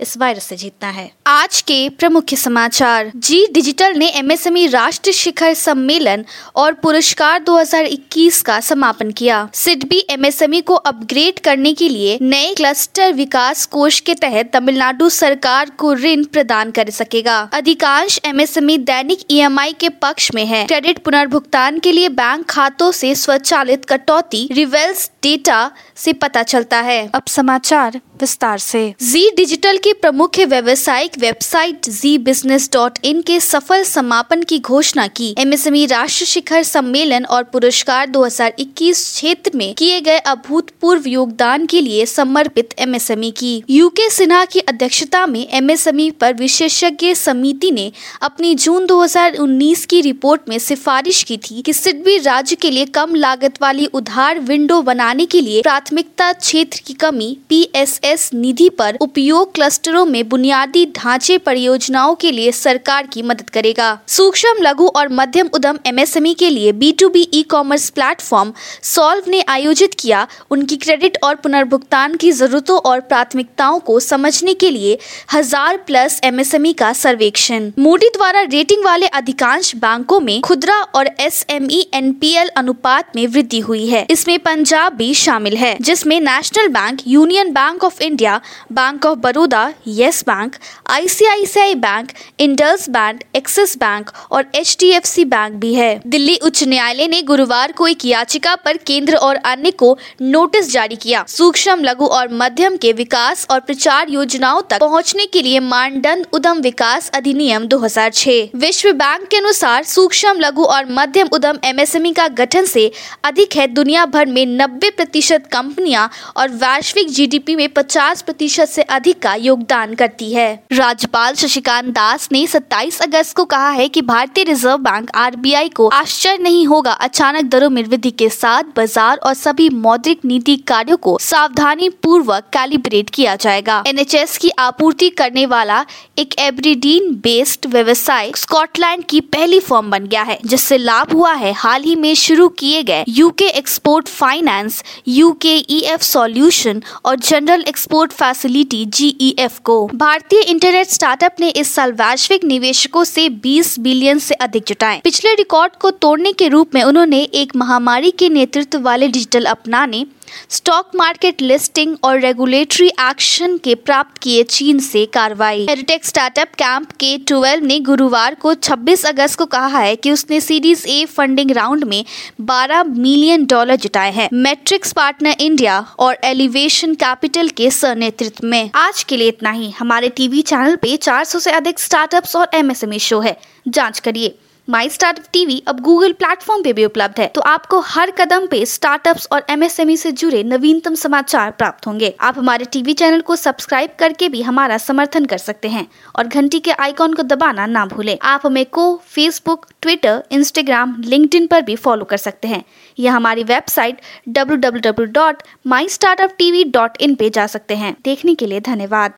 इस वायरस से जीतना है। आज के प्रमुख समाचार। जी डिजिटल ने एमएसएमई राष्ट्रीय शिखर सम्मेलन और पुरस्कार 2021 का समापन किया। सिडबी एमएसएमई को अपग्रेड करने के लिए नए क्लस्टर विकास कोष के तहत तमिलनाडु सरकार को ऋण प्रदान कर सकेगा। अधिकांश एमएसएमई दैनिक ईएमआई के पक्ष में है। क्रेडिट पुनर्भुगतान के लिए बैंक खातों से स्वचालित कटौती, रिवेल्स डेटा से पता चलता है। अब समाचार विस्तार से। जी डिजिटल की प्रमुख व्यवसायिक website Zee business dot in के सफल समापन की घोषणा की। एमएसएमई राष्ट्र शिखर सम्मेलन और पुरस्कार 2021 क्षेत्र में किए गए अभूतपूर्व योगदान के लिए समर्पित एमएसएमई की। यूके सिन्हा की अध्यक्षता में एमएसएमई पर विशेषज्ञ समिति ने अपनी जून 2019 की रिपोर्ट में सिफारिश की थी कि सिडबी राज्य के लिए कम लागत वाली उधार विंडो बनाने के लिए प्राथमिकता क्षेत्र की कमी पीएसएस निधि पर उपयोग क्लस्टरों में बुनियादी ढांचे परियोजनाओं के लिए सरकार की मदद करेगा। सूक्ष्म, लघु और मध्यम उद्यम एमएसएमई के लिए B to B e commerce platform Solv ने आयोजित किया। उनकी क्रेडिट और पुनर्भुगतान की जरूरतों और प्राथमिकताओं को समझने के लिए हज़ार प्लस एमएसएमई का सर्वेक्षण। मोदी द्वारा रेटिंग वाले अधिकांश बैंकों में खुदरा और एस एम ई एनपीएल अनुपात में वृद्धि हुई है। इसमें पंजाब भी शामिल है, जिसमें national bank union bank of India bank of Baroda yes bank, ICICI bank Indus bank, axis bank और एच बैंक भी है। दिल्ली उच्च न्यायालय ने गुरुवार को एक याचिका पर केंद्र और अन्य को नोटिस जारी किया। सूक्ष्म, लघु और मध्यम के विकास और प्रचार योजनाओं तक पहुँचने के लिए मानदंड उद्यम विकास अधिनियम 2006 विश्व बैंक के अनुसार सूक्ष्म, लघु और मध्यम उद्यम एमएसएमई का गठन से अधिक है। दुनिया भर में 90 प्रतिशत कंपनियाँ और वैश्विक जीडीपी में 50 प्रतिशत से अधिक का योगदान करती है। राज्यपाल शशिकांत दास ने 27 अगस्त को कहा है कि भारतीय रिज़र्व बैंक आरबीआई को आश्चर्य नहीं होगा। अचानक दरों में वृद्धि के साथ बाज़ार और सभी मौद्रिक नीति कार्यों को सावधानी पूर्वक कैलिब्रेट किया जाएगा। एनएचएस की आपूर्ति करने वाला एक एब्रीडीन बेस्ड व्यवसाय स्कॉटलैंड की पहली फॉर्म बन गया है, जिससे लाभ हुआ है। हाल ही में शुरू किए गए UK export finance UK E F solution और जनरल एक्सपोर्ट फैसिलिटी जीईएफ को। भारतीय इंटरनेट स्टार्टअप ने इस साल वैश्विक निवेशकों से 20 बिलियन से अधिक जुटाए। पिछले रिकॉर्ड को तोड़ने के रूप में उन्होंने एक महामारी के नेतृत्व वाले डिजिटल अपनाने स्टॉक मार्केट लिस्टिंग और रेगुलेटरी एक्शन के प्राप्त किए चीन से कार्रवाई। हेरिटेक स्टार्टअप कैंप के ट्वेल्व ने गुरुवार को 26 अगस्त को कहा है कि उसने सीरीज़ ए फंडिंग राउंड में 12 मिलियन डॉलर जुटाए हैं। मैट्रिक्स पार्टनर इंडिया और एलिवेशन कैपिटल के सह नेतृत्व में। आज के लिए इतना ही। हमारे टीवी चैनल पे 400 से अधिक स्टार्टअप्स और एमएसएमई शो है। जाँच करिए। माई स्टार्टअप टीवी अब गूगल प्लेटफॉर्म पे भी उपलब्ध है। तो आपको हर कदम पे स्टार्टअप्स और एमएसएमई से जुड़े नवीनतम समाचार प्राप्त होंगे। आप हमारे टीवी चैनल को सब्सक्राइब करके भी हमारा समर्थन कर सकते हैं और घंटी के आइकॉन को दबाना ना भूले। आप हमें को फेसबुक ट्विटर इंस्टाग्राम लिंक्डइन पर भी फॉलो कर सकते हैं। या हमारी वेबसाइट डब्ल्यू पे जा सकते हैं। देखने के लिए धन्यवाद।